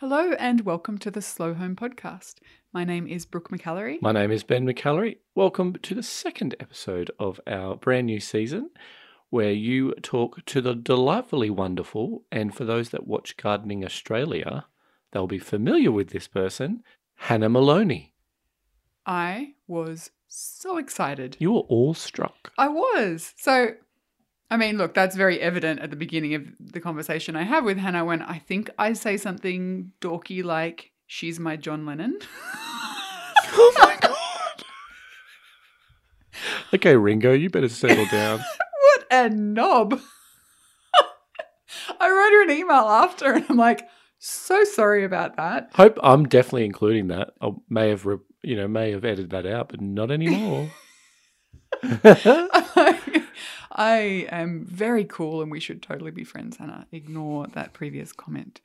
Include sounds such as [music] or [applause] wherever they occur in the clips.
Hello and welcome to the Slow Home Podcast. My name is Brooke McAlary. My name is Ben McAlary. Welcome to the second episode of our brand new season where you talk to the delightfully wonderful, and for those that watch Gardening Australia, they'll be familiar with this person, Hannah Maloney. I was so excited. You were awestruck. I was. So, I mean, look, that's very evident at the beginning of the conversation I have with Hannah when I think I say something dorky like, she's my John Lennon. [laughs] oh my God. [laughs] okay, Ringo, you better settle down. [laughs] what a knob. I wrote her an email after and I'm like, so sorry about that. Hope I'm definitely including that. I may have, re- you know, may have edited that out, but not anymore. [laughs] I am very cool and we should totally be friends, Hannah. Ignore that previous comment.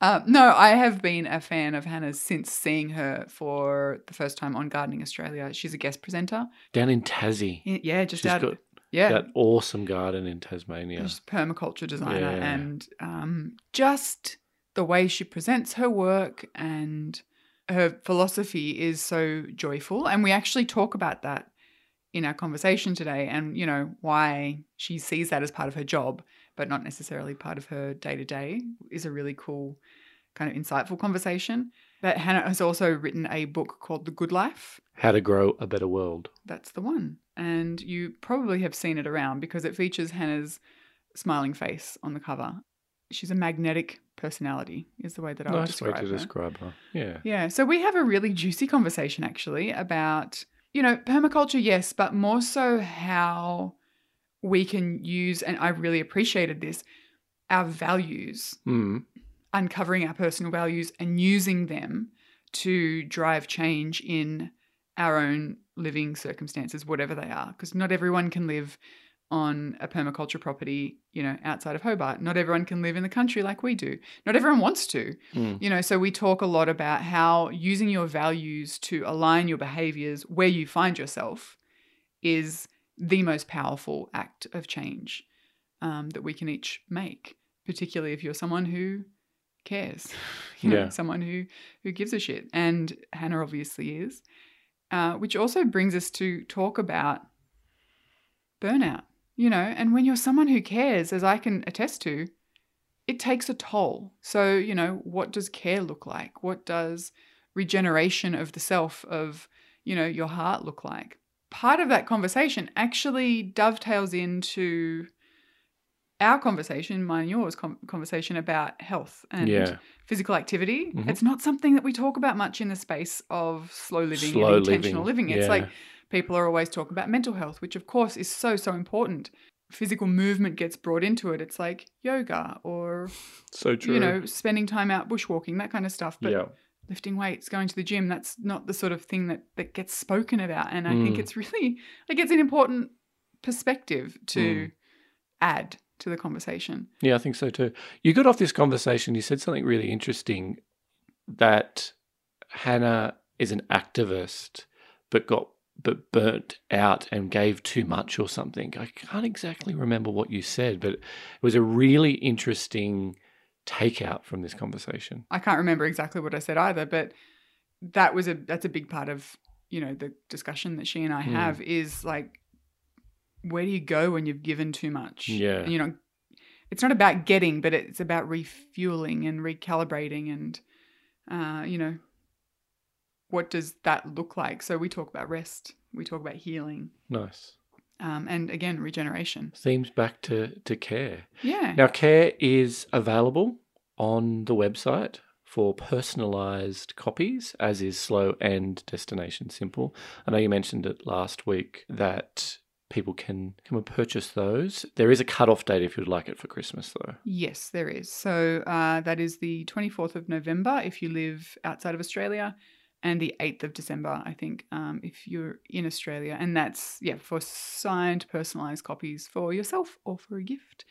Uh, no, I have been a fan of Hannah's since seeing her for the first time on Gardening Australia. She's a guest presenter. Down in Tassie. Yeah, just She's out got yeah. that awesome garden in Tasmania. She's a permaculture designer Yeah. and um, just the way she presents her work and her philosophy is so joyful. And we actually talk about that in our conversation today and, you know, why she sees that as part of her job, but not necessarily part of her day to day is a really cool, kind of insightful conversation. But Hannah has also written a book called The Good Life. How to grow a better world. That's the one. And you probably have seen it around because it features Hannah's smiling face on the cover. She's a magnetic personality, is the way that I would nice way describe to her. describe her. Yeah. Yeah. So we have a really juicy conversation actually about, you know, permaculture, yes, but more so how we can use, and I really appreciated this, our values, Mm. uncovering our personal values and using them to drive change in our own living circumstances, whatever they are. Because not everyone can live on a permaculture property, you know, outside of Hobart. Not everyone can live in the country like we do. Not everyone wants to. Mm. You know, so we talk a lot about how using your values to align your behaviors where you find yourself is the most powerful act of change um, that we can each make, particularly if you're someone who cares, [laughs] you know, Yeah. someone who who gives a shit. And Hannah obviously is, uh, which also brings us to talk about burnout. You know, and when you're someone who cares, as I can attest to, it takes a toll. So, you know, what does care look like? What does regeneration of the self, of, you know, your heart look like? Part of that conversation actually dovetails into our conversation, mine and yours, com- conversation about health and Yeah. physical activity. Mhm. It's not something that we talk about much in the space of slow living Slow and intentional living. living, It's yeah. like people are always talking about mental health, which of course is so, so important. Physical movement gets brought into it. It's like yoga or, So true. you know, spending time out bushwalking, that kind of stuff. But yeah. lifting weights, going to the gym, that's not the sort of thing that, that gets spoken about. And I think Mm. it's really, like, it's an important perspective Mm. to add to the conversation. Yeah, I think so too. You got off this conversation, you said something really interesting that Hannah is an activist, but got but burnt out and gave too much or something. I can't exactly remember what you said, but it was a really interesting takeout from this conversation. I can't remember exactly what I said either, but that was a that's a big part of you know the discussion that she and I Hmm. have is like where do you go when you've given too much? Yeah. And, you know, it's not about getting, but it's about refueling and recalibrating and uh, you know, what does that look like? So we talk about rest, we talk about healing, Nice. um, and again regeneration. Themes back to, to care. Yeah. Now, care is available on the website for personalized copies, as is Slow and Destination Simple. I know you mentioned it last week that people can come and purchase those. There is a cut-off date if you'd like it for Christmas, though. Yes, there is. So uh, that is the 24th of November if you live outside of Australia, and the 8th of December, I think, um, if you're in Australia. And that's, yeah, for signed, personalized copies for yourself or for a gift.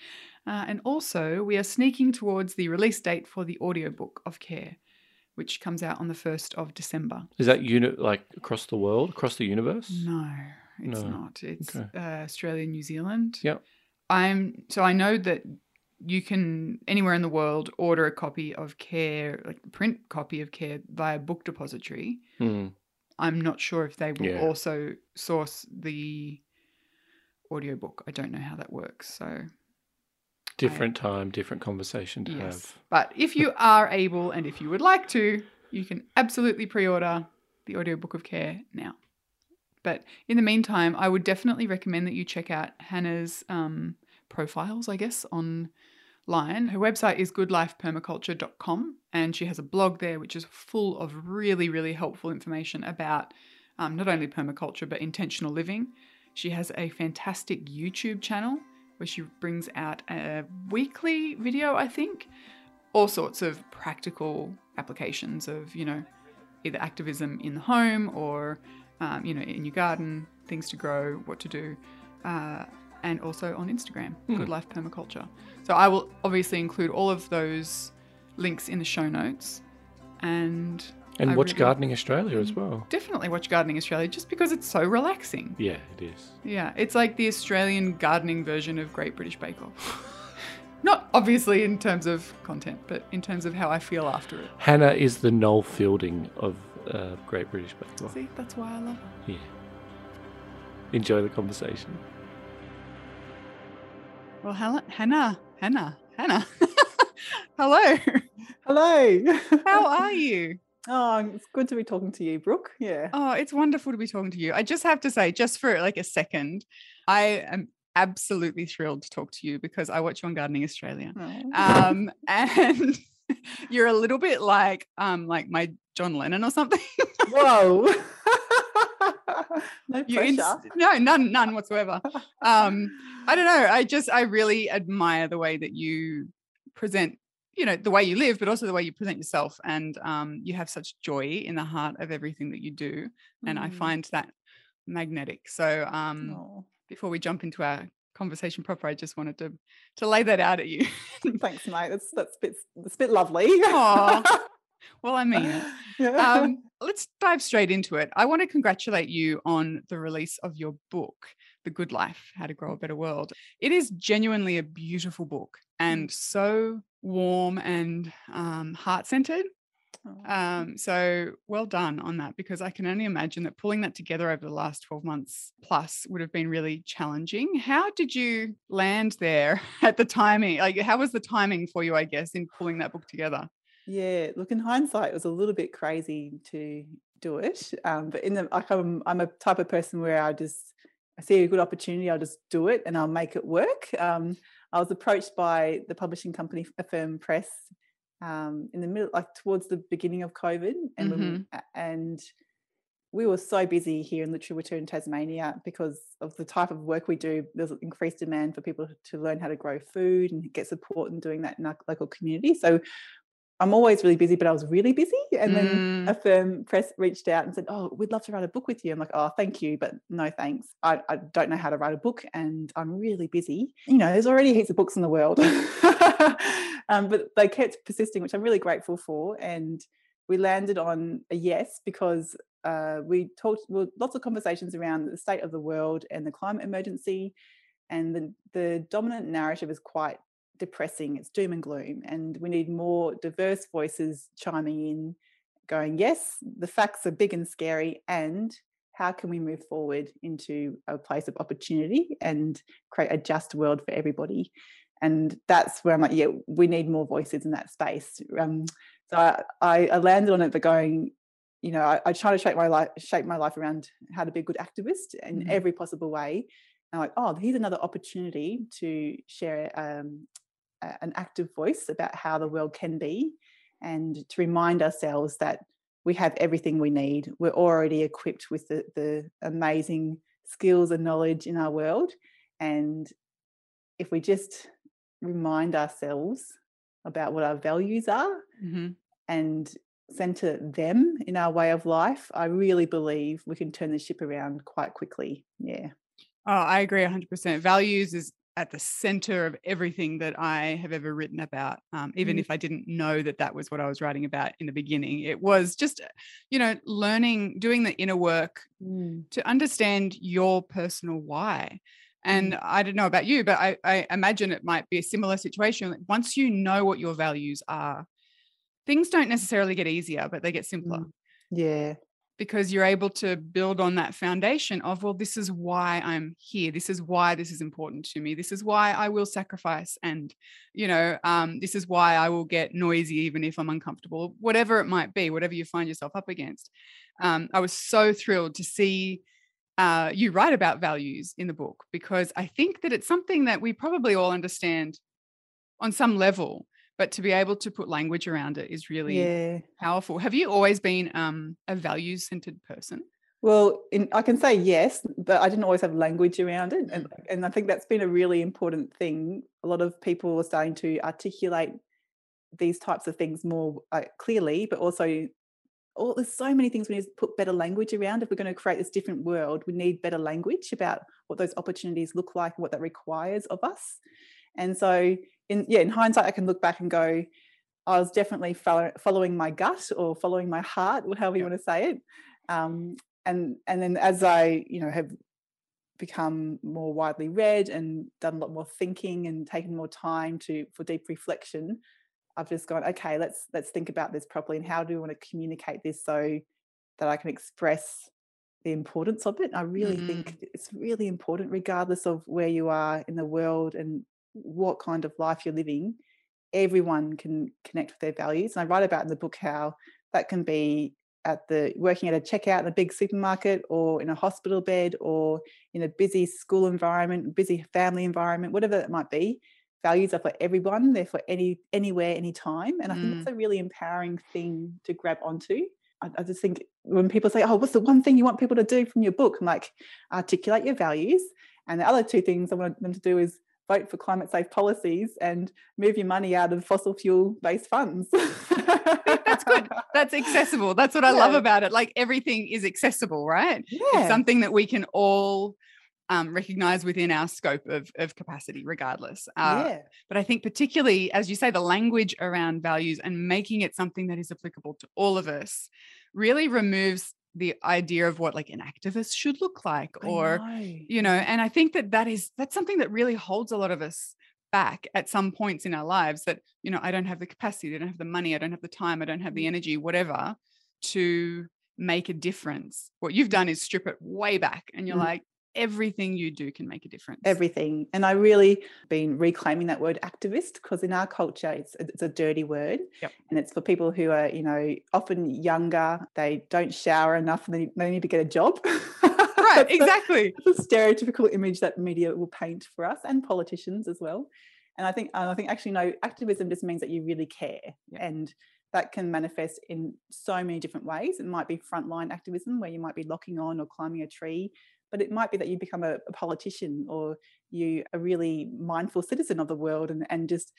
Uh, and also, we are sneaking towards the release date for the audiobook of Care, which comes out on the 1st of December. Is that unit like across the world, across the universe? No, it's No. not. It's Okay. uh, Australia, New Zealand. Yep. I'm so I know that you can anywhere in the world order a copy of Care, like the print copy of Care via Book Depository. Hmm. I'm not sure if they will Yeah. also source the audiobook. I don't know how that works. So, Different time, different conversation to yes. have. But if you [laughs] are able and if you would like to, you can absolutely pre order the audiobook of Care now. But in the meantime, I would definitely recommend that you check out Hannah's um, profiles, I guess, online. Her website is goodlifepermaculture.com, and she has a blog there which is full of really, really helpful information about um, not only permaculture but intentional living. She has a fantastic YouTube channel where she brings out a weekly video, I think, all sorts of practical applications of, you know, either activism in the home or, um, you know, in your garden, things to grow, what to do, uh, and also on Instagram, Hmm. Good Life Permaculture. So I will obviously include all of those links in the show notes and And I watch really- Gardening Australia as well. definitely watch Gardening Australia just because it's so relaxing. Yeah, it is. Yeah, it's like the Australian gardening version of Great British Bake Off. [laughs] Not obviously in terms of content, but in terms of how I feel after it. Hannah is the Noel Fielding of uh, Great British Bake Off. See, that's why I love her. Yeah. Enjoy the conversation. Well, Hannah, Hannah, Hannah, [laughs] Hannah. Hello. Hello. [laughs] How are you? Oh, it's good to be talking to you, Brooke. Yeah. Oh, it's wonderful to be talking to you. I just have to say, just for like a second, I am absolutely thrilled to talk to you because I watch you on Gardening Australia. Oh. Um, [laughs] and you're a little bit like um like my John Lennon or something. Whoa. [laughs] [laughs] no pressure. no, none, none whatsoever. Um, I don't know. I just I really admire the way that you present, you know, the way you live, but also the way you present yourself. And um, you have such joy in the heart of everything that you do. And I Mm. find that magnetic. So um Oh, before we jump into our conversation proper, I just wanted to to lay that out at you. thanks, mate. That's that's a bit, that's a bit lovely. [laughs] well, I mean it. [laughs] yeah. um, let's dive straight into it. I want to congratulate you on the release of your book, The Good Life How to Grow a Better World. It is genuinely a beautiful book and so warm and um, heart centered. Oh, Um, so well done on that because I can only imagine that pulling that together over the last 12 months plus would have been really challenging. How did you land there [laughs] at the timing? Like, how was the timing for you, I guess, in pulling that book together? Yeah. Look, in hindsight, it was a little bit crazy to do it. Um, but in the like, I'm I'm a type of person where I just I see a good opportunity, I'll just do it and I'll make it work. Um, I was approached by the publishing company Affirm Press um, in the middle, like towards the beginning of COVID, and when we- and we were so busy here in Lutruwita in Tasmania because of the type of work we do. There's increased demand for people to learn how to grow food and get support in doing that in our local community. So I'm always really busy, but I was really busy. And then Mm. Affirm Press reached out and said, "Oh, we'd love to write a book with you." I'm like, "Oh, thank you, but no thanks. I, I don't know how to write a book, and I'm really busy. You know, there's already heaps of books in the world." [laughs] um, but they kept persisting, which I'm really grateful for, and we landed on a yes because uh, we talked well, lots of conversations around the state of the world and the climate emergency, and the the dominant narrative is quite depressing. It's doom and gloom, and we need more diverse voices chiming in, going, yes, the facts are big and scary, and how can we move forward into a place of opportunity and create a just world for everybody? And that's where I'm like, yeah, we need more voices in that space. Um, so I, I, landed on it, but going, you know, I, I try to shape my life, shape my life around how to be a good activist in Mhm. every possible way. And I'm like, oh, here's another opportunity to share um, an active voice about how the world can be and to remind ourselves that we have everything we need. We're already equipped with the, the amazing skills and knowledge in our world. And if we just remind ourselves about what our values are Mhm. and center them in our way of life, I really believe we can turn the ship around quite quickly. Yeah. Oh, I agree 100%. Values is at the center of everything that I have ever written about. Um, even Mm. if I didn't know that that was what I was writing about in the beginning, it was just, you know, learning, doing the inner work to understand your personal why. And Mm. I don't know about you, but I, I imagine it might be a similar situation. Once you know what your values are, things don't necessarily get easier, but they get simpler Mm. yeah because you're able to build on that foundation of, well, this is why I'm here. This is why this is important to me. This is why I will sacrifice. And, you know, um, this is why I will get noisy even if I'm uncomfortable, whatever it might be, whatever you find yourself up against. Um, I was so thrilled to see uh, you write about values in the book because I think that it's something that we probably all understand on some level, but to be able to put language around it is really yeah powerful. Have you always been um, a values centered person? Well, in, I can say yes, but I didn't always have language around it, and and I think that's been a really important thing. A lot of people are starting to articulate these types of things more uh, clearly, but also, oh, there's so many things we need to put better language around. If we're going to create this different world, we need better language about what those opportunities look like and what that requires of us. And so, in yeah, in hindsight, I can look back and go, I was definitely follow, following my gut or following my heart, [laughs] however you Yeah. want to say it. Um, and and then as I you know have become more widely read and done a lot more thinking and taken more time to for deep reflection, I've just gone okay. Let's let's think about this properly and how do we want to communicate this so that I can express the importance of it. I really think it's really important, regardless of where you are in the world and what kind of life you're living. Everyone can connect with their values. And I write about in the book how that can be at the working at a checkout in a big supermarket or in a hospital bed or in a busy school environment, busy family environment, whatever it might be. Values are for everyone. They're for any anywhere, anytime. And I think it's mm. a really empowering thing to grab onto. I, I just think when people say, "Oh, what's the one thing you want people to do from your book?" I'm like, articulate your values. And the other two things I want them to do is vote for climate safe policies and move your money out of fossil fuel based funds. That's good. That's accessible. That's what I love about it. Like everything is accessible, right? Yeah. It's something that we can all um, recognize within our scope of, of capacity, regardless. Uh, yeah. But I think, particularly, as you say, the language around values and making it something that is applicable to all of us really removes the idea of what like an activist should look like or know. you know and i think that that is that's something that really holds a lot of us back at some points in our lives that you know i don't have the capacity i don't have the money i don't have the time i don't have Mm. the energy whatever to make a difference what you've done is strip it way back and you're Mm. like everything you do can make a difference everything. And I really been reclaiming that word activist because in our culture it's it's a dirty word. Yep. And it's for people who are, you know, often younger, they don't shower enough and they, they need to get a job. [laughs] right the- exactly It's a stereotypical image that media will paint for us and politicians as well. And I think I think actually no, activism just means that you really care. Yeah. And that can manifest in so many different ways. It might be frontline activism where you might be locking on or climbing a tree, but it might be that you become a, a politician or you a really mindful citizen of the world and, and just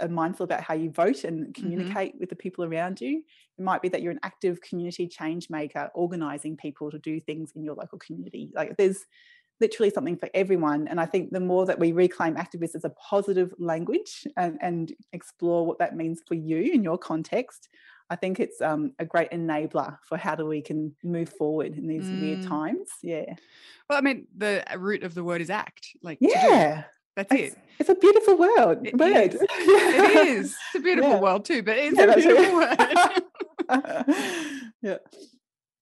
are mindful about how you vote and mm-hmm. communicate with the people around you. It might be that you're an active community change maker, organizing people to do things in your local community. Like there's literally something for everyone. And I think the more that we reclaim activists as a positive language and, and explore what that means for you in your context, I think it's um, a great enabler for how do we can move forward in these weird Mm. times. Yeah. well i mean the root of the word is act like to do. Yeah. that's It's, it it's a beautiful word. It word. is. [laughs] it is it's a beautiful Yeah. world too but it's Yeah, a beautiful word [laughs] yeah.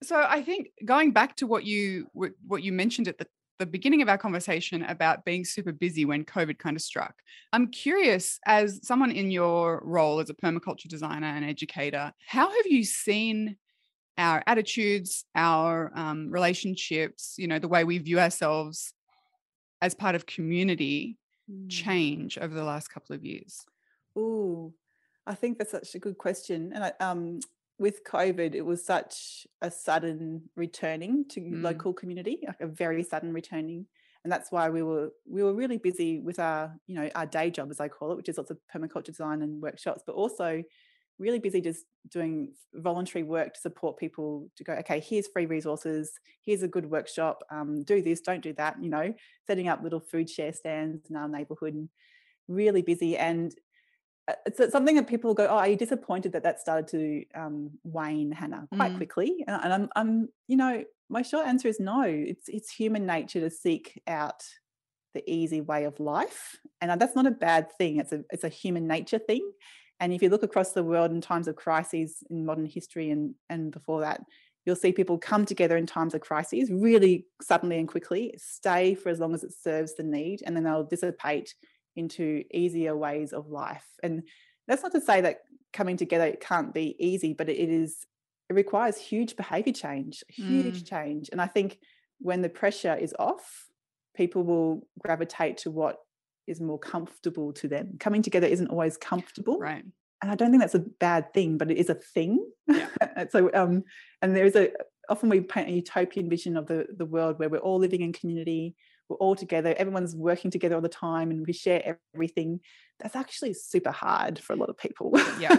so i think going back to what you what you mentioned at the the beginning of our conversation about being super busy when covid kind of struck i'm curious as someone in your role as a permaculture designer and educator how have you seen our attitudes our um, relationships you know the way we view ourselves as part of community Mm. change over the last couple of years Ooh, I think that's such a good question. And I, um, with COVID, it was such a sudden returning to Mm. local community, like a very sudden returning. And that's why we were we were really busy with our, you know, our day job, as I call it, which is lots of permaculture design and workshops, but also really busy just doing voluntary work to support people to go, okay, here's free resources, here's a good workshop, um, do this, don't do that, you know, setting up little food share stands in our neighborhood and really busy. And it's it's something that people go, oh, are you disappointed that that started to um, wane, Hannah, quite Mm. quickly? And, and I'm, I'm, you know, my short answer is no. It's it's human nature to seek out the easy way of life. And uh, that's not a bad thing. It's a it's a human nature thing. And if you look across the world in times of crises in modern history and, and before that, you'll see people come together in times of crises really suddenly and quickly, stay for as long as it serves the need, and then they'll dissipate into easier ways of life. And that's not to say that coming together can't be easy, but it is it requires huge behavior change, huge mm. change. And I think when the pressure is off, people will gravitate to what is more comfortable to them. Coming together isn't always comfortable. Right. And I don't think that's a bad thing, but it is a thing. Yeah. [laughs] so um and there is a often we paint a utopian vision of the the world where we're all living in community, we're all together, everyone's working together all the time and we share everything. That's actually super hard for a lot of people. Yeah.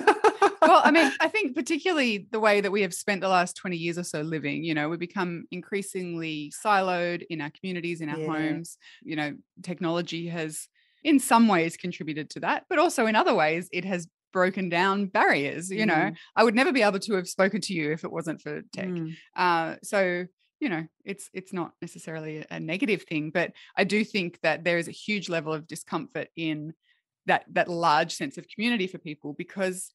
well, I mean, [laughs] I think particularly the way that we have spent the last 20 years or so living, you know, we become increasingly siloed in our communities, in our yeah. homes. You know, technology has in some ways contributed to that, but also in other ways, it has broken down barriers. You mm. know, I would never be able to have spoken to you if it wasn't for tech. Mm. Uh, so you know it's it's not necessarily a negative thing but i do think that there is a huge level of discomfort in that that large sense of community for people because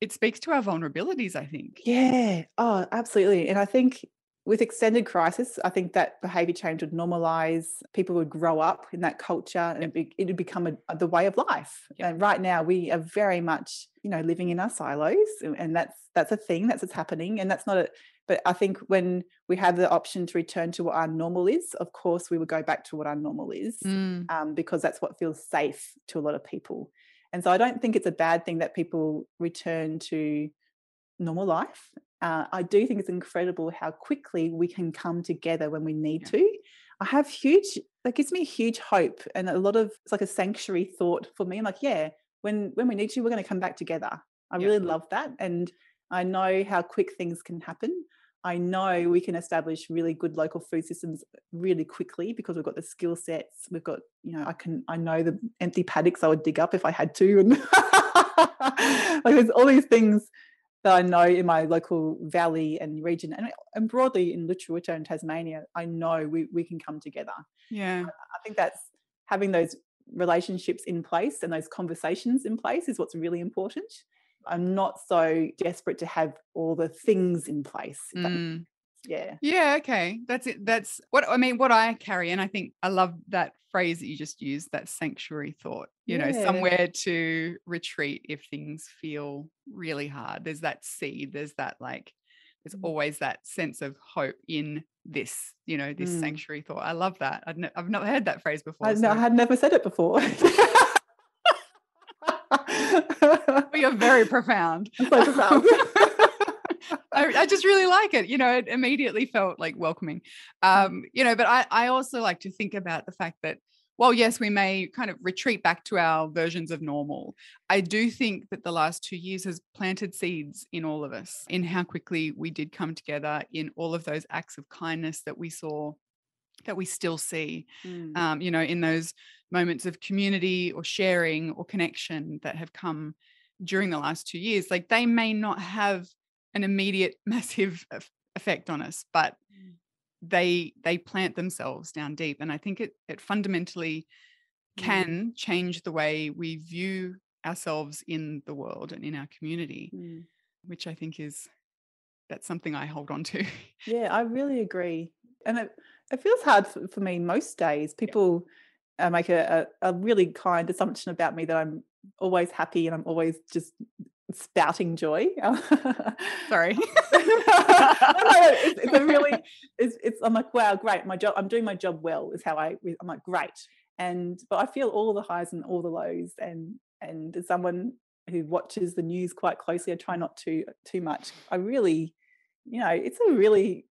it speaks to our vulnerabilities i think yeah oh absolutely and i think with extended crisis, I think that behavior change would normalize. People would grow up in that culture, and it would become a, the way of life. Yep. And right now, we are very much, you know, living in our silos, and that's that's a thing. That's what's happening, and that's not a. But I think when we have the option to return to what our normal is, of course, we would go back to what our normal is, mm. um, because that's what feels safe to a lot of people. And so I don't think it's a bad thing that people return to normal life uh, I do think it's incredible how quickly we can come together when we need yeah. to. I have huge, that gives me huge hope and a lot of, it's like a sanctuary thought for me. I'm like, yeah, when, when we need to, we're going to come back together. I yeah. really love that. And I know how quick things can happen. I know we can establish really good local food systems really quickly because we've got the skill sets. We've got, you know, I can, I know the empty paddocks I would dig up if I had to. And [laughs] like there's all these things that I know in my local valley and region and, and broadly in Lutruwita and Tasmania, I know we, we can come together. Yeah. I think that's having those relationships in place and those conversations in place is what's really important. I'm not so desperate to have all the things in place. Mm. Yeah. Yeah. Okay. That's it. That's what I mean. What I carry, and I think I love that phrase that you just used. That sanctuary thought. You yeah. know, somewhere to retreat if things feel really hard. There's that seed. There's that like. There's mm. always that sense of hope in this. You know, this mm. sanctuary thought. I love that. I've, ne- I've not heard that phrase before. I, so. I had never said it before. [laughs] you're very profound. [laughs] So profound. [laughs] I, I, just really like it. You know, it immediately felt like welcoming. Um, you know, but I, I also like to think about the fact that while yes, we may kind of retreat back to our versions of normal, I do think that the last two years has planted seeds in all of us in how quickly we did come together in all of those acts of kindness that we saw that we still see mm. um, you know in those moments of community or sharing or connection that have come during the last two years like they may not have an immediate [laughs] massive effect on us but mm. they they plant themselves down deep and i think it it fundamentally mm. can mm. change the way we view ourselves in the world and in our community mm. which i think is that's something i hold on to yeah i really agree and it, it feels [laughs] hard for, for me most days people yeah. uh, make a, a, a really kind assumption about me that i'm always happy and i'm always just spouting joy. [laughs] Sorry. [laughs] [laughs] it's, it's, a really, it's, it's, I'm like, wow, great. My job, I'm doing my job well is how I, I'm like, great. And, but I feel all the highs and all the lows. And, and as someone who watches the news quite closely, I try not to too much. I really, you know, it's a really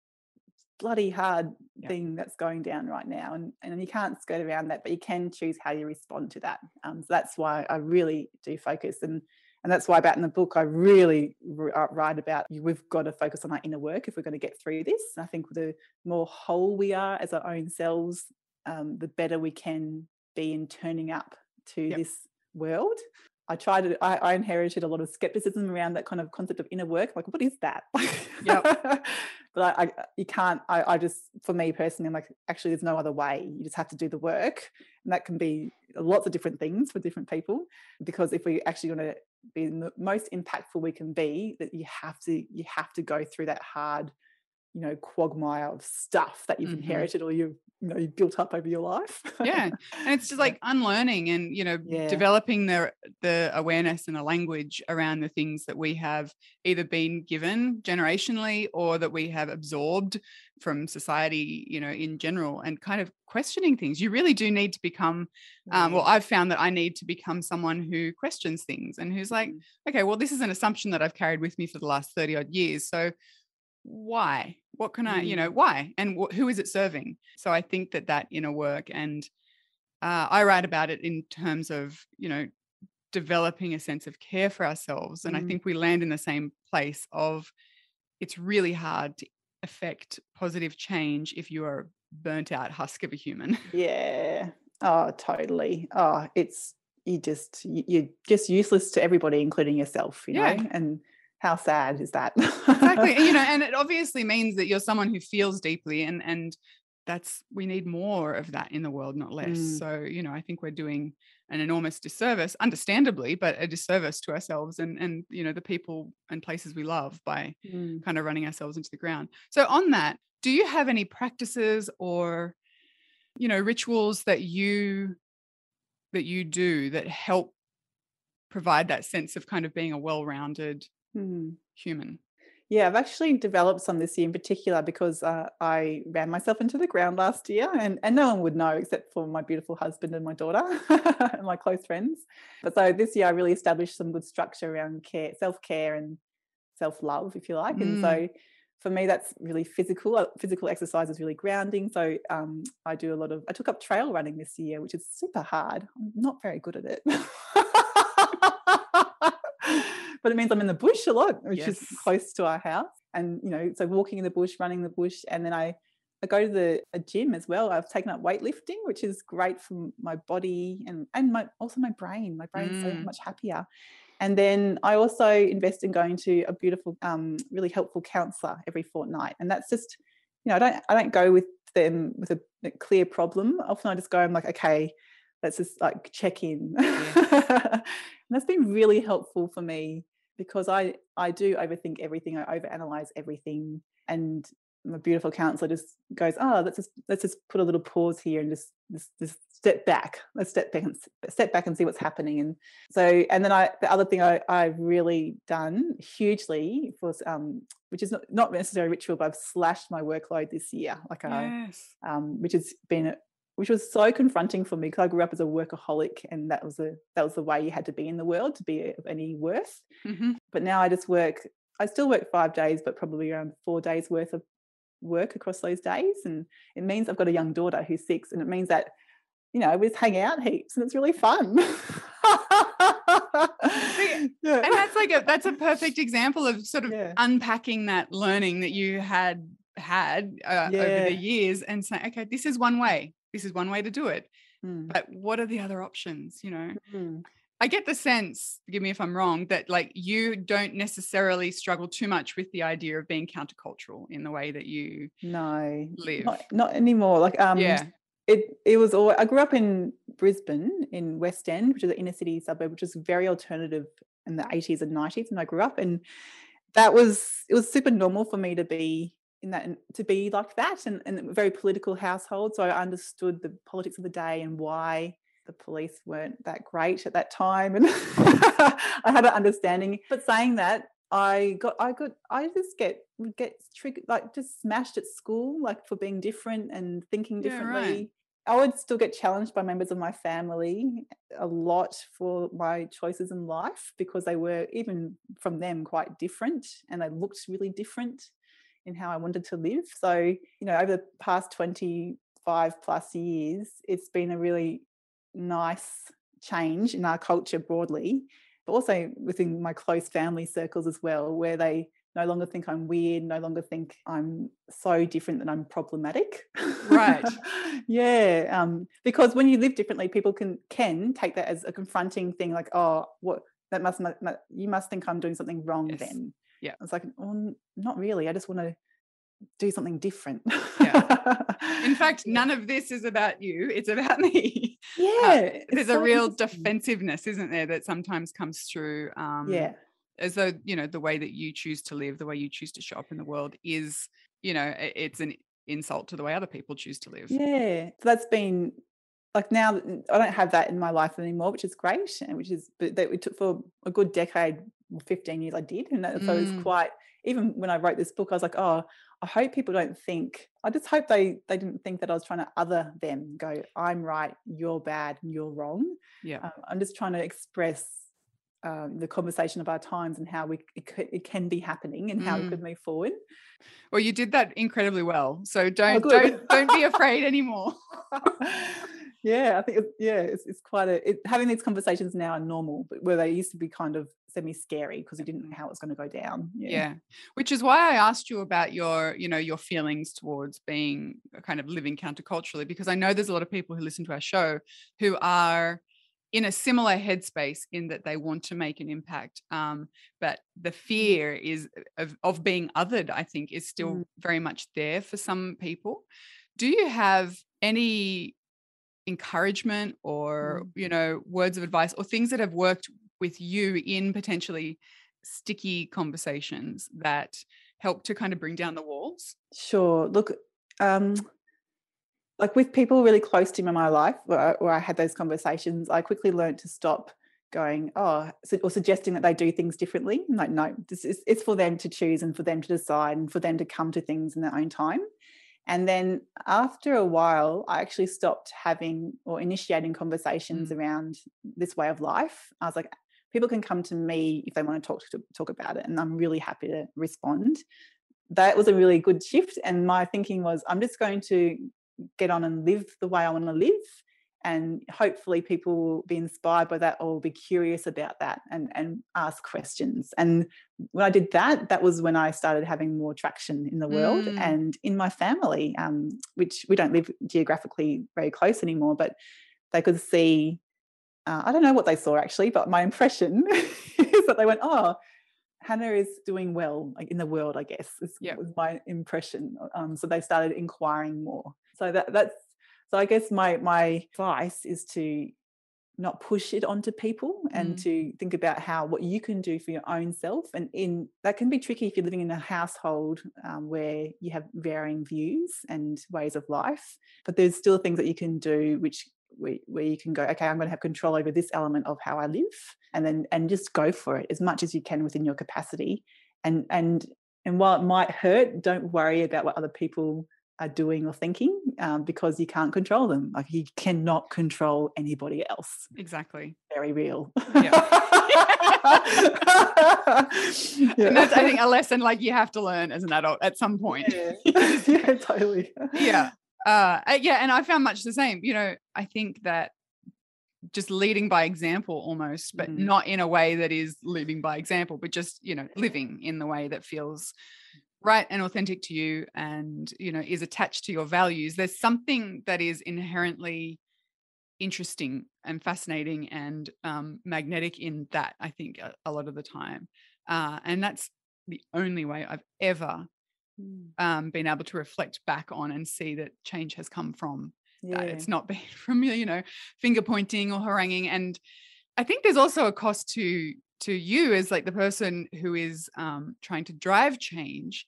bloody hard yeah. thing that's going down right now and and you can't skirt around that but you can choose how you respond to that um, so that's why i really do focus and and that's why about in the book i really uh, write about we've got to focus on our inner work if we're going to get through this i think the more whole we are as our own selves um, the better we can be in turning up to yep. this world I tried to, I, I, inherited a lot of skepticism around that kind of concept of inner work. Like, what is that? [laughs] But I, I, uh, you can't, I, I just, for me personally, I'm like, actually, there's no other way. You just have to do the work. And that can be lots of different things for different people. Because if we actually want to be the most impactful we can be, that you have to, you have to go through that hard, you know, quagmire of stuff that you've mm-hmm. inherited or you've you know you've built up over your life yeah [laughs] and it's just like unlearning and you know yeah. developing the the awareness and the language around the things that we have either been given generationally or that we have absorbed from society you know in general and kind of questioning things you really do need to become um, well i've found that i need to become someone who questions things and who's like mm-hmm. okay well this is an assumption that i've carried with me for the last 30 odd years so why what can i you know mm. why and wh- who is it serving so i think that that inner work and uh, i write about it in terms of you know developing a sense of care for ourselves and mm. i think we land in the same place of it's really hard to affect positive change if you are a burnt out husk of a human [laughs] yeah oh totally oh it's you just you're just useless to everybody including yourself you yeah. know and how sad is that exactly you know and [laughs] it obviously means that you're someone who feels deeply and and that's we need more of that in the world not less mm. so you know i think we're doing an enormous disservice understandably but a disservice to ourselves and and you know the people and places we love by mm. kind of running ourselves into the ground so on that do you have any practices or you know rituals that you that you do that help provide that sense of kind of being a well-rounded mm. human. Yeah, I've actually developed some this year in particular because uh, I ran myself into the ground last year, and, and no one would know except for my beautiful husband and my daughter [laughs] and my close friends. But so this year, I really established some good structure around care, self care, and self love, if you like. Mm. And so mm. for me, that's really physical. Uh, physical exercise is really grounding. So um, I do a lot of. I took up trail running this year, which is super hard. I'm not very good at it. [laughs] but it means I'm in the bush a lot, which yes. is close to our house. And you know, so walking in the bush, running the bush, and then I I go to the a gym as well. I've taken up weightlifting, which is great for my body and and my also my brain. My brain's mm. so much happier. And then I also invest in going to a beautiful, um, really helpful counselor every fortnight. And that's just, you know, I don't I don't go with them with a, a clear problem. Often I just go, I'm like, okay, let's just like check in. Yeah. [laughs] and that's been really helpful for me because I I do overthink everything. I overanalyze everything, and my beautiful counselor just goes, "Oh, let's just let's just put a little pause here and just just, just step back. Let's step back and step back and see what's happening." And so, and then I the other thing I I've really done hugely was um which is not, not necessarily ritual, but I've slashed my workload this year, like yes. I, um, which has been which was so confronting for me because I grew up as a workaholic and that was a that was the way you had to be in the world to be of any worth. Mm-hmm. But now I just work I still work 5 days but probably around 4 days worth of work across those days and it means I've got a young daughter who's 6 and it means that you know we just hang out heaps and it's really fun. [laughs] yeah. And that's like a that's a perfect example of sort of yeah. unpacking that learning that you had had uh, yeah. over the years and saying okay this is one way this is one way to do it mm. but what are the other options you know mm. i get the sense forgive me if i'm wrong that like you don't necessarily struggle too much with the idea of being countercultural in the way that you no live not, not anymore like um yeah it it was all I grew up in Brisbane in West End, which is an inner city suburb, which was very alternative in the 80s and 90s And I grew up. And that was it was super normal for me to be in that to be like that and, and a very political household so i understood the politics of the day and why the police weren't that great at that time and [laughs] i had an understanding. But saying that i got i got i just get get triggered like just smashed at school like for being different and thinking differently yeah, right. I would still get challenged by members of my family a lot for my choices in life because they were even from them quite different and they looked really different in how I wanted to live. So, you know, over the past 25 plus years, it's been a really nice change in our culture broadly, but also within my close family circles as well, where they no longer think I'm weird, no longer think I'm so different that I'm problematic. Right. [laughs] yeah. Um, because when you live differently, people can can take that as a confronting thing, like, oh, what that must, must you must think I'm doing something wrong Yes. then. Yeah. It's like, oh, not really. I just want to do something different. Yeah. In [laughs] fact, none of this is about you. It's about [laughs] me. yeah, it's There's a real defensiveness, isn't there, that sometimes comes through. Um, Yeah. As though, you know, the way that you choose to live, the way you choose to show up in the world is, you know, it's an insult to the way other people choose to live. Yeah. So that's been like now I don't have that in my life anymore, which is great. And which is but that we took for a good decade, 15 years I did. And that, so Mm. it's quite even when I wrote this book, I was like, oh, I hope people don't think I just hope they they didn't think that I was trying to other them, go, I'm right, you're bad, and you're wrong. Yeah. Um, I'm just trying to express um, the conversation of our times and how we it, it can be happening and how we Mm. could move forward. Well, you did that incredibly well. So don't Oh, don't don't be afraid anymore. [laughs] yeah, I think it, yeah, it's, it's quite a it, having these conversations now are normal, but where they used to be kind of semi scary because we didn't know how it was going to go down. yeah which is why i asked you about your you know your feelings towards being a kind of living counterculturally because i know there's a lot of people who listen to our show who are in a similar headspace in that they want to make an impact um, but the fear is of, of being othered i think is still Mm. very much there for some people do you have any encouragement or Mm. you know words of advice or things that have worked with you in potentially sticky conversations that help to kind of bring down the walls Sure. Look, um, like with people really close to me in my life, where I, where I had those conversations, I quickly learned to stop going, oh, or suggesting that they do things differently. I'm like, no, this is it's for them to choose and for them to decide and for them to come to things in their own time. And then after a while, I actually stopped having or initiating conversations around this way of life. I was like, people can come to me if they want to talk to talk about it, and I'm really happy to respond that was a really good shift. And my thinking was, I'm just going to get on and live the way I want to live. And hopefully, people will be inspired by that or will be curious about that and, and ask questions. And when I did that, that was when I started having more traction in the world Mm. and in my family, um, which we don't live geographically very close anymore, but they could see. Uh, I don't know what they saw actually, but my impression [laughs] is that they went, "Oh, Hannah is doing well like in the world, I guess. Is, Yep. was my impression. Um, so they started inquiring more. So that that's so I guess my my advice is to not push it onto people and Mm. to think about how what you can do for your own self and in that can be tricky if you're living in a household um, where you have varying views and ways of life but there's still things that you can do which where, where you can go okay i'm going to have control over this element of how i live and then and just go for it as much as you can within your capacity. And and and while it might hurt don't worry about what other people are doing or thinking um, because you can't control them. Like you cannot control anybody else. Exactly. Very real. Yeah. [laughs] and that's i think a lesson like you have to learn as an adult at some point. Yeah. [laughs] [laughs] yeah totally. Yeah uh yeah and i found much the same you know i think that just leading by example almost but Mm. not in a way that is leading by example but just you know living in the way that feels right and authentic to you and you know is attached to your values there's something that is inherently interesting and fascinating and um, magnetic in that i think a, a lot of the time uh, and that's the only way i've ever Mm, um, been able to reflect back on and see that change has come from yeah that. It's not [laughs] been from you know finger pointing or haranguing. And I think there's also a cost to to you as like the person who is um, trying to drive change.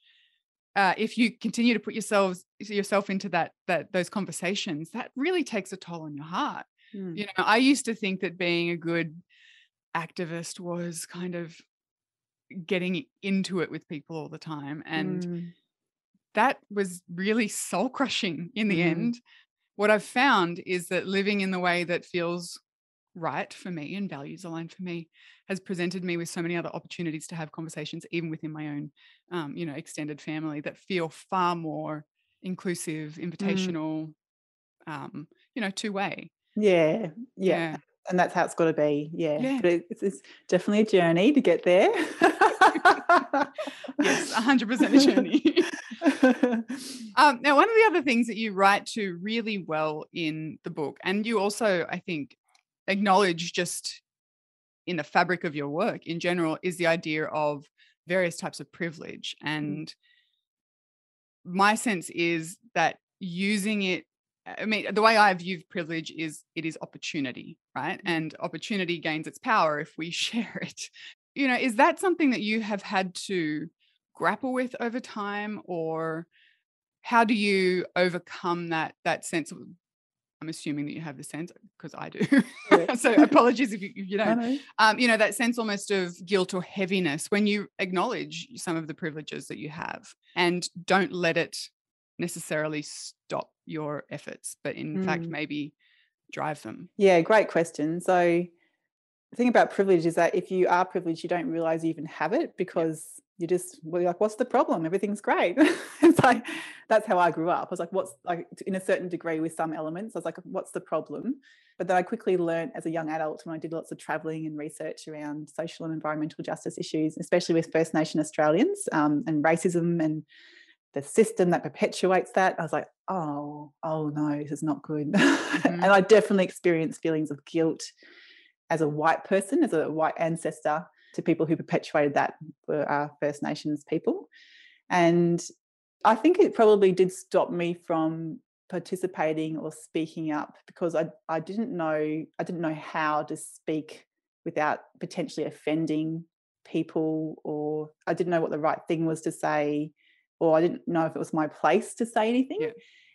Uh, if you continue to put yourselves yourself into that that those conversations, that really takes a toll on your heart. Mm, You know, I used to think that being a good activist was kind of getting into it with people all the time and mm, that was really soul crushing in the Mm. end. What I've found is that living in the way that feels right for me and values aligned for me has presented me with so many other opportunities to have conversations, even within my own, um, you know, extended family that feel far more inclusive, invitational, um, you know, two way. yeah yeah Yeah. And that's how it's got to be. Yeah, Yeah. but it's, it's definitely a journey to get there. [laughs] yes, 100% a journey. [laughs] [laughs] um, now, one of the other things that you write to really well in the book, and you also, I think, acknowledge just in the fabric of your work in general, is the idea of various types of privilege. And my sense is that using it I mean, the way I view privilege is it is opportunity, right? And opportunity gains its power if we [laughs] share it. You know, is that something that you have had to grapple with over time, or how do you overcome that that sense of? I'm assuming that you have the sense because I do. Yeah. [laughs] so apologies if you, if you don't. know. Um, you know, that sense almost of guilt or heaviness when you acknowledge some of the privileges that you have and don't let it necessarily stop your efforts, but in fact, Mm. maybe drive them. Yeah, great question. So the thing about privilege is that if you are privileged, you don't realize you even have it because you just well, you're like, what's the problem? Everything's great. [laughs] it's like that's how I grew up. I was like, what's like in a certain degree with some elements. I was like, what's the problem? But then I quickly learned as a young adult when I did lots of traveling and research around social and environmental justice issues, especially with First Nation Australians um, and racism and the system that perpetuates that. I was like, oh, oh no, this is not good. [laughs] and mm-hmm. I definitely experienced feelings of guilt as a white person, as a white ancestor to people who perpetuated that were our First Nations people. And I think it probably did stop me from participating or speaking up because I, I didn't know I didn't know how to speak without potentially offending people or I didn't know what the right thing was to say or I didn't know if it was my place to say anything. Yeah.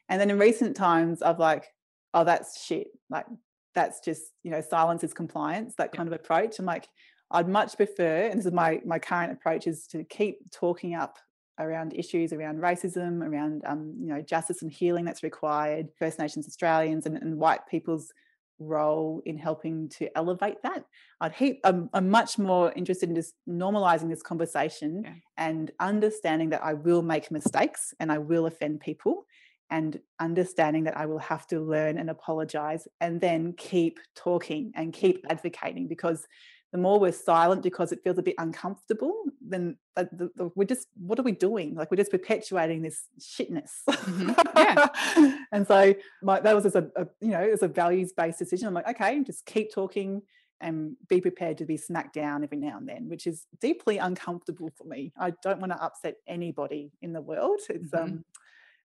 And then in recent times I've like, oh that's shit. Like that's just, you know, silence is compliance, that Yeah. kind of approach. I'm like, I'd much prefer, and this is my my current approach, is to keep talking up around issues around racism, around um, you know justice and healing that's required, First Nations Australians and, and white people's role in helping to elevate that. I'd heap, I'm, I'm much more interested in just normalizing this conversation Yeah. and understanding that I will make mistakes and I will offend people and understanding that I will have to learn and apologize and then keep talking and keep advocating because the more we're silent because it feels a bit uncomfortable, then the, the, the- we're just, what are we doing? Like we're just perpetuating this shitness. Mhm. [laughs] and so my, that was as a, a, you know, as a values-based decision. I'm like, okay, just keep talking and be prepared to be smacked down every now and then, which is deeply uncomfortable for me. I don't want to upset anybody in the world. It's Mhm. um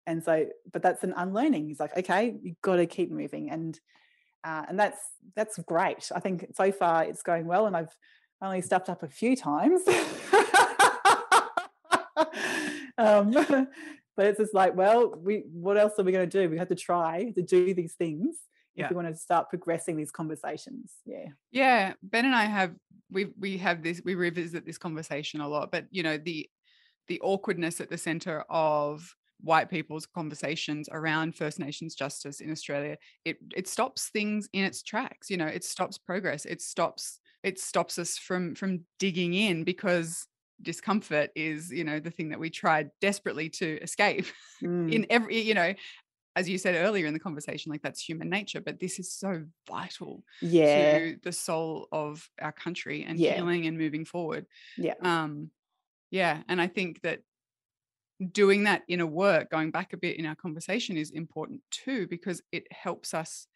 and so but that's an unlearning. It's like, okay, you've got to keep moving. And uh, and that's that's great. I think so far it's going well, and I've only stuffed up a few times. [laughs] um, [laughs] but it's just like, well, we what else are we going to do? We have to try to do these things Yeah. if we want to start progressing these conversations. Yeah. Yeah, Ben and I have we we have this we revisit this conversation a lot, but you know the the awkwardness at the center of white people's conversations around First Nations justice in Australia, it it stops things in its tracks. You know, it stops progress. It stops it stops us from from digging in because discomfort is you know the thing that we try desperately to escape [laughs] Mm. in every you know as you said earlier in the conversation like that's human nature but this is so vital yeah. to the soul of our country and Yeah. healing and moving forward. Yeah. Um, yeah, and I think that doing that inner work, going back a bit in our conversation, is important too because it helps us.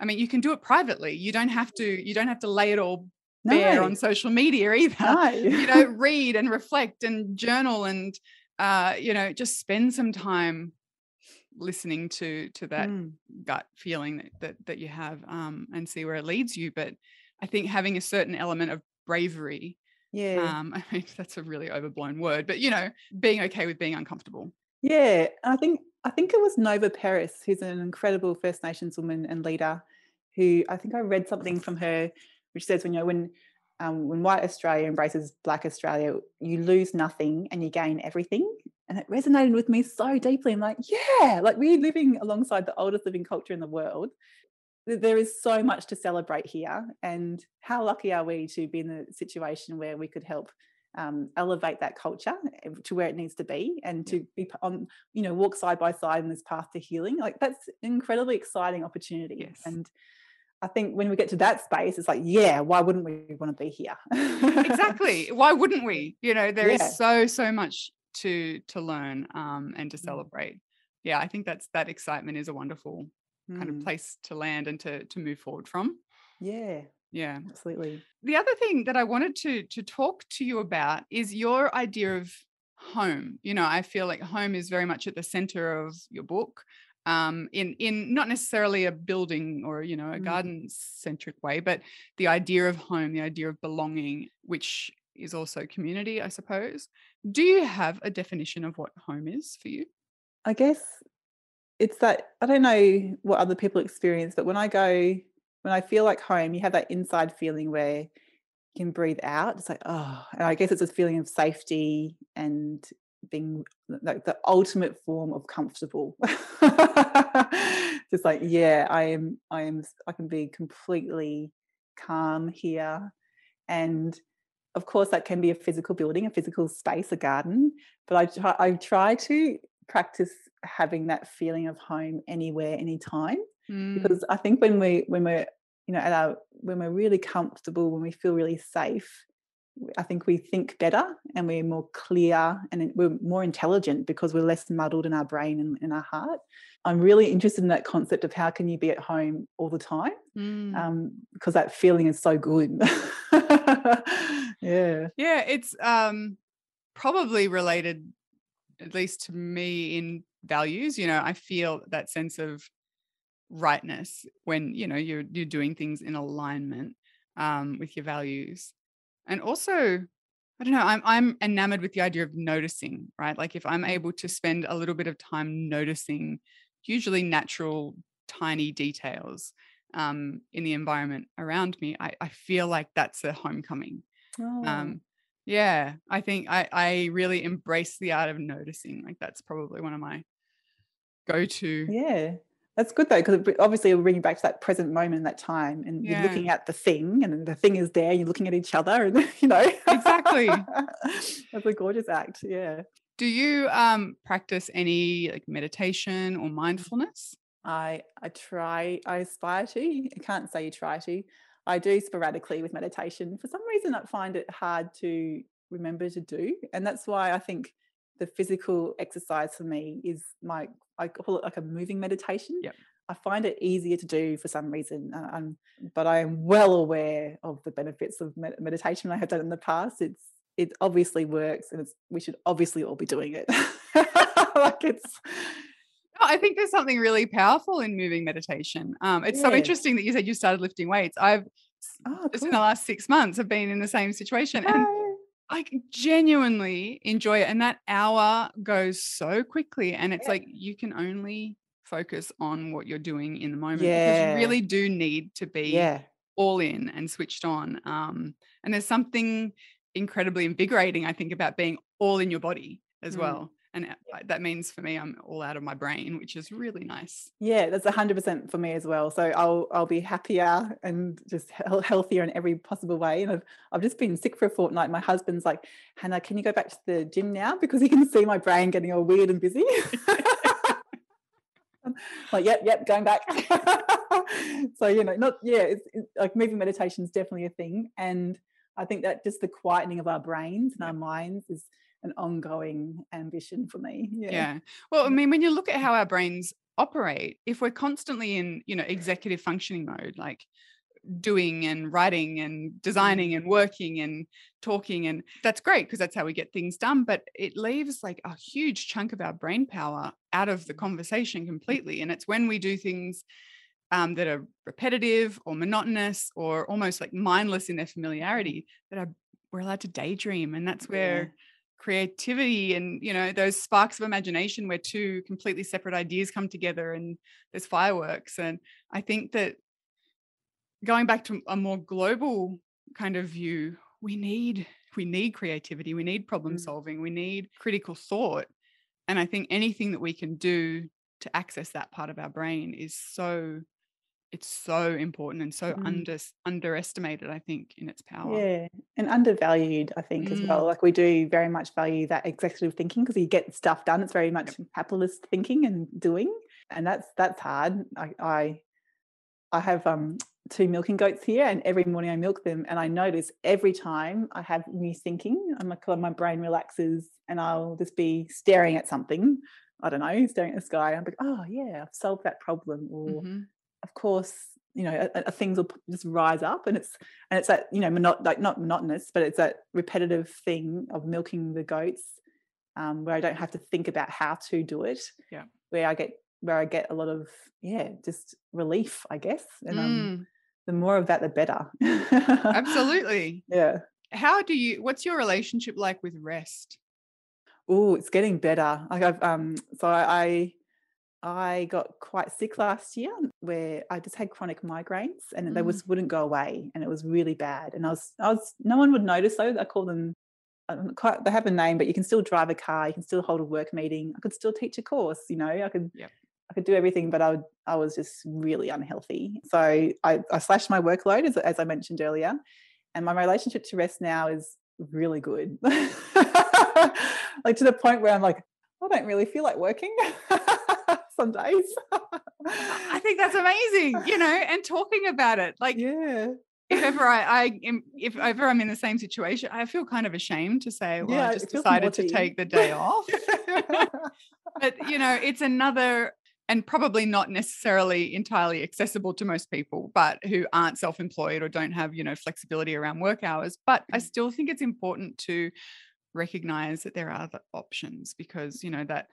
I mean, you can do it privately. You don't have to. You don't have to lay it all bare No. on social media [laughs] either. No. you know, [laughs] read and reflect and journal and uh, you know, just spend some time listening to to that Mm. gut feeling that that, that you have um, and see where it leads you. But I think having a certain element of bravery, yeah. um, [laughs] I mean that's a really overblown word, but you know, being okay with being uncomfortable. Yeah, I think I think it was Nova Peris, who's an incredible First Nations woman and leader, who I think I read something from her, which says when you know when um, when white Australia embraces Black Australia, you lose nothing and you gain everything, and it resonated with me so deeply. I'm like, yeah, like we're living alongside the oldest living culture in the world. Th- There is so much to celebrate here, and how lucky are we to be in a situation where we could help um, elevate that culture eh, to where it needs to be and to be on you know walk side by side in this path to healing like that's an incredibly exciting opportunity Yes. and I think when we get to that space, it's like, yeah, why wouldn't we want to be here? exactly. Why wouldn't [laughs] we? You know, there Yeah. is so so much to to learn um, and to Mm. celebrate. Yeah, I think that's that excitement is a wonderful kind of Mm, place to land and to to move forward from. Yeah, Yeah. absolutely. The other thing that I wanted to to talk to you about is your idea of home. You know, I feel like home is very much at the center of your book. Um, in in not necessarily a building or you know a Mm. garden centric way, but the idea of home, the idea of belonging, which is also community, I suppose. Do you have a definition of what home is for you? I guess it's that I don't know what other people experience, but when I go, when I feel like home, you have that inside feeling where you can breathe out. It's like, oh, and I guess it's a feeling of safety and being like the ultimate form of comfortable. [laughs] Just like, yeah, I am, I am, I can be completely calm here. And of course, that can be a physical building, a physical space, a garden. But I I try to practice having that feeling of home anywhere, anytime Mm, because I think when we when we're you know at our when we're really comfortable, when we feel really safe, I think we think better and we're more clear and we're more intelligent because we're less muddled in our brain and in our heart. I'm really interested in that concept of how can you be at home all the time mm. um, because that feeling is so good. [laughs] yeah. Yeah, it's um probably related at least to me in values, you know, I feel that sense of rightness when, you know, you're you're doing things in alignment um with your values. And also, I don't know, I'm I'm enamored with the idea of noticing, right? Like if I'm able to spend a little bit of time noticing usually natural tiny details um in the environment around me, I, I feel like that's a homecoming Oh, um yeah i think i i really embrace the art of noticing like that's probably one of my go-to yeah. That's good though, because obviously it'll bring you back to that present moment, that time, and Yeah. you're looking at the thing, and the thing is there. You're looking at each other, and [laughs] you know Exactly. [laughs] That's a gorgeous act. Yeah, do you um practice any like meditation or mindfulness I I try. I aspire to. I can't say you try to. I do sporadically with meditation. For some reason, I find it hard to remember to do, and that's why I think the physical exercise for me is my I call it like a moving meditation. Yep. I find it easier to do for some reason, uh, um, but I am well aware of the benefits of med- meditation. I have done in the past. It's it obviously works, and it's we should obviously all be doing it. [laughs] like it's I think there's something really powerful in moving meditation. Um, it's so interesting that you said you started lifting weights. I've oh, just in the last six months have been in the same situation, and cool. I genuinely enjoy it. And that hour goes so quickly. And it's Yeah. like you can only focus on what you're doing in the moment yeah. because you really do need to be yeah, all in and switched on. Um, and there's something incredibly invigorating, I think, about being all in your body as Mm. well. And uh, that means for me, I'm all out of my brain, which is really nice. yeah. That's hundred percent for me as well. So I'll I'll be happier and just healthier in every possible way. And I've I've just been sick for a fortnight. My husband's like, Hannah, can you go back to the gym now because he can see my brain getting all weird and busy. [laughs] Like, yep, yep, going back. [laughs] so you know, not yeah. It's, it's like moving meditation is definitely a thing, and I think that just the quietening of our brains and our minds is an ongoing ambition for me. Yeah. Yeah. Well, I mean, when you look at how [laughs] our brains operate, if we're constantly in, you know, executive functioning mode, like doing and writing and designing and working and talking, and that's great because that's how we get things done. But it leaves like a huge chunk of our brain power out of the conversation completely. And it's when we do things um, that are repetitive or monotonous or almost like mindless in their familiarity that are we're allowed to daydream. And that's where Yeah. Creativity and you know those sparks of imagination where two completely separate ideas come together and there's fireworks and i think that going back to a more global kind of view we need we need creativity we need problem Mm. solving we need critical thought and i think anything that we can do to access that part of our brain is so it's so important and so Mm. under, underestimated i think in its power Yeah, and undervalued, I think, as well. Mm. Like we do very much value that executive thinking because you get stuff done. It's very much capitalist thinking and doing, and that's that's hard. I, I I have um, two milking goats here, and every morning I milk them, and I notice every time I have new thinking, I'm like, my brain relaxes, and I'll just be staring at something. I don't know, staring at the sky. I'm like, oh yeah, I've solved that problem. Or Mhm. Of course, you know, uh, things will just rise up, and it's and it's that you know, monot- like not monotonous, but it's that repetitive thing of milking the goats, um, where I don't have to think about how to do it. Yeah. where I get where I get a lot of yeah, just relief, I guess, and um, Mm, the more of that, the better. absolutely. [laughs] yeah. How do you? What's your relationship like with rest? Oh, it's getting better. Like I've um so I I got quite sick last year where I just had chronic migraines and they Mm. just wouldn't go away and it was really bad. And I was I was no one would notice though. I call them quite, they have a name, but you can still drive a car, you can still hold a work meeting. I could still teach a course, you know, I could. I could do everything, but I would I was just really unhealthy. So I, I slashed my workload as, as I mentioned earlier. And my relationship to rest now is really good. [laughs] like to the point where I'm like, I don't really feel like working [laughs] some days. I think that's amazing, you know, and talking about it. Like yeah. if ever I, I [laughs] am if ever I'm in the same situation, I feel kind of ashamed to say, well, Yeah, I just decided to take the day off. [laughs] but you know, [laughs] it's another and probably not necessarily entirely accessible to most people, but who aren't self-employed or don't have, you know, flexibility around work hours. But I Mm. still think it's important to recognize that there are other options because, you know, that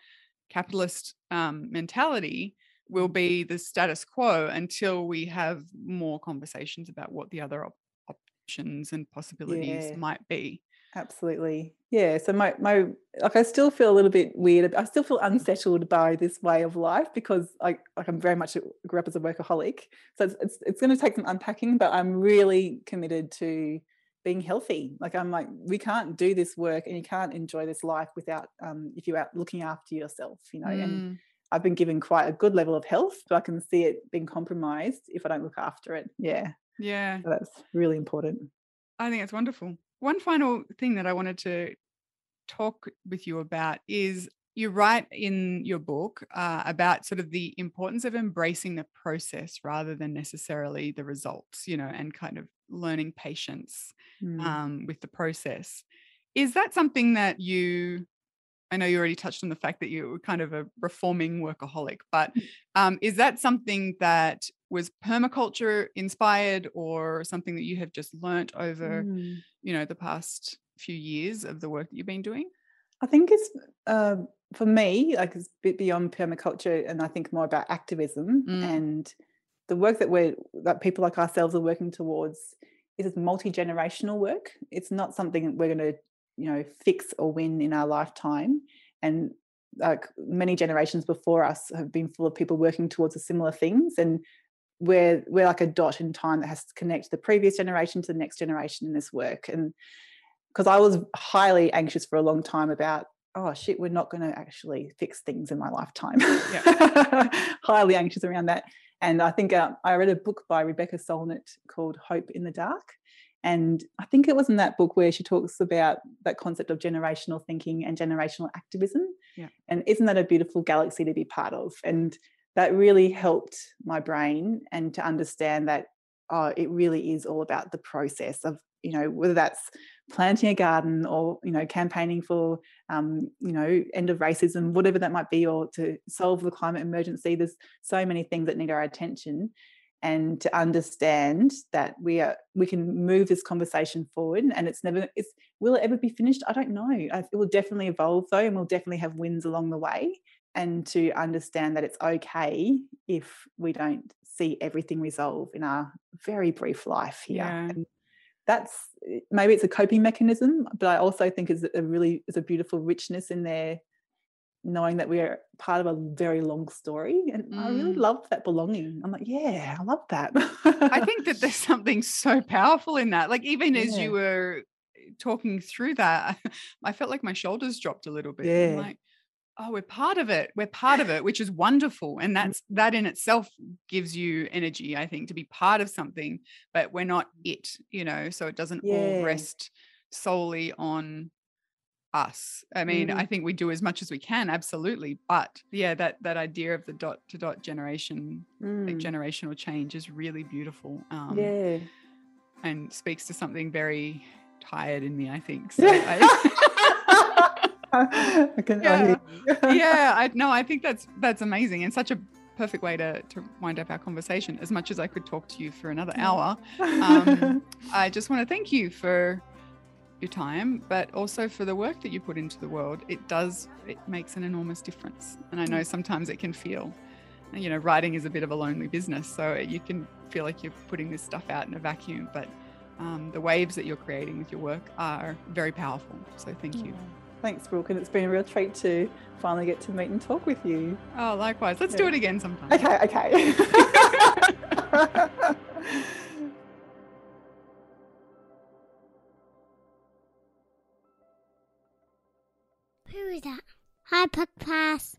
capitalist um, mentality will be the status quo until we have more conversations about what the other op- options and possibilities Yeah. might be. Absolutely. Yeah. So my my like I still feel a little bit weird. I still feel unsettled by this way of life because I like I'm very much a, grew up as a workaholic. So it's it's, it's going to take some unpacking, but I'm really committed to being healthy. Like I'm like we can't do this work and you can't enjoy this life without um if you're out looking after yourself, you know. And Mm, I've been given quite a good level of health, but I can see it being compromised if I don't look after it. Yeah. yeah. So that's really important. I think it's wonderful. One final thing that I wanted to talk with you about is you write in your book uh, about sort of the importance of embracing the process rather than necessarily the results, you know, and kind of learning patience Mm. um, with the process. Is that something that you? I know you already touched on the fact that you were kind of a reforming workaholic, but um, is that something that was permaculture inspired or something that you have just learnt over, Mm. you know, the past few years of the work that you've been doing? I think it's uh, for me, like it's a bit beyond permaculture, and I think more about activism Mm. and the work that we're that people like ourselves are working towards is multi generational work. It's not something that we're going to, you know, fix or win in our lifetime. And like many generations before us have been full of people working towards the similar things, and we're we're like a dot in time that has to connect the previous generation to the next generation in this work. And because I was highly anxious for a long time about, oh shit, we're not going to actually fix things in my lifetime. [laughs] highly anxious around that. And I think uh, I read a book by Rebecca Solnit called Hope in the Dark. And I think it was in that book where she talks about that concept of generational thinking and generational activism. Yeah. And isn't that a beautiful galaxy to be part of? And that really helped my brain and to understand that oh, it really is all about the process of, you know, whether that's planting a garden or, you know, campaigning for, um, you know, end of racism, whatever that might be, or to solve the climate emergency. There's so many things that need our attention and to understand that we are we can move this conversation forward and it's never it's will it ever be finished i don't know it will definitely evolve though and we'll definitely have wins along the way and to understand that it's okay if we don't see everything resolve in our very brief life here Yeah. and that's maybe it's a coping mechanism but i also think is a really is a beautiful richness in there knowing that we're part of a very long story and i really Mm. love that belonging i'm like yeah i love that I think that there's [laughs] something so powerful in that. Like even as you were eh, talking through that, [laughs] I felt like my shoulders dropped a little bit. Yeah. like, oh, we're part of it. We're part of it, which is wonderful. And that's that in itself gives you energy, I think, to be part of something, but we're not it, you know, so it doesn't all rest solely on us. I mean, Mhm. I think we do as much as we can, absolutely. But yeah, that that idea of the dot to dot generation, like Mm. generational change, is really beautiful. Um, yeah. and speaks to something very tired in me. I think. So I, [laughs] [laughs] [laughs] I can Yeah. yeah, [laughs] I no, I think that's that's amazing and such a perfect way to to wind up our conversation. As much as I could talk to you for another hour, um, [laughs] I just want to thank you for your time, but also for the work that you put into the world. It does it makes an enormous difference, and I know sometimes it can feel. You know, writing is a bit of a lonely business, so you can feel like you're putting this stuff out in a vacuum. But um, the waves that you're creating with your work are very powerful. So thank you. Thanks, Brooke, and it's been a real treat to finally get to meet and talk with you. Oh, likewise. Let's do it again sometime. Okay, okay. Who is that? Hi, Podcast.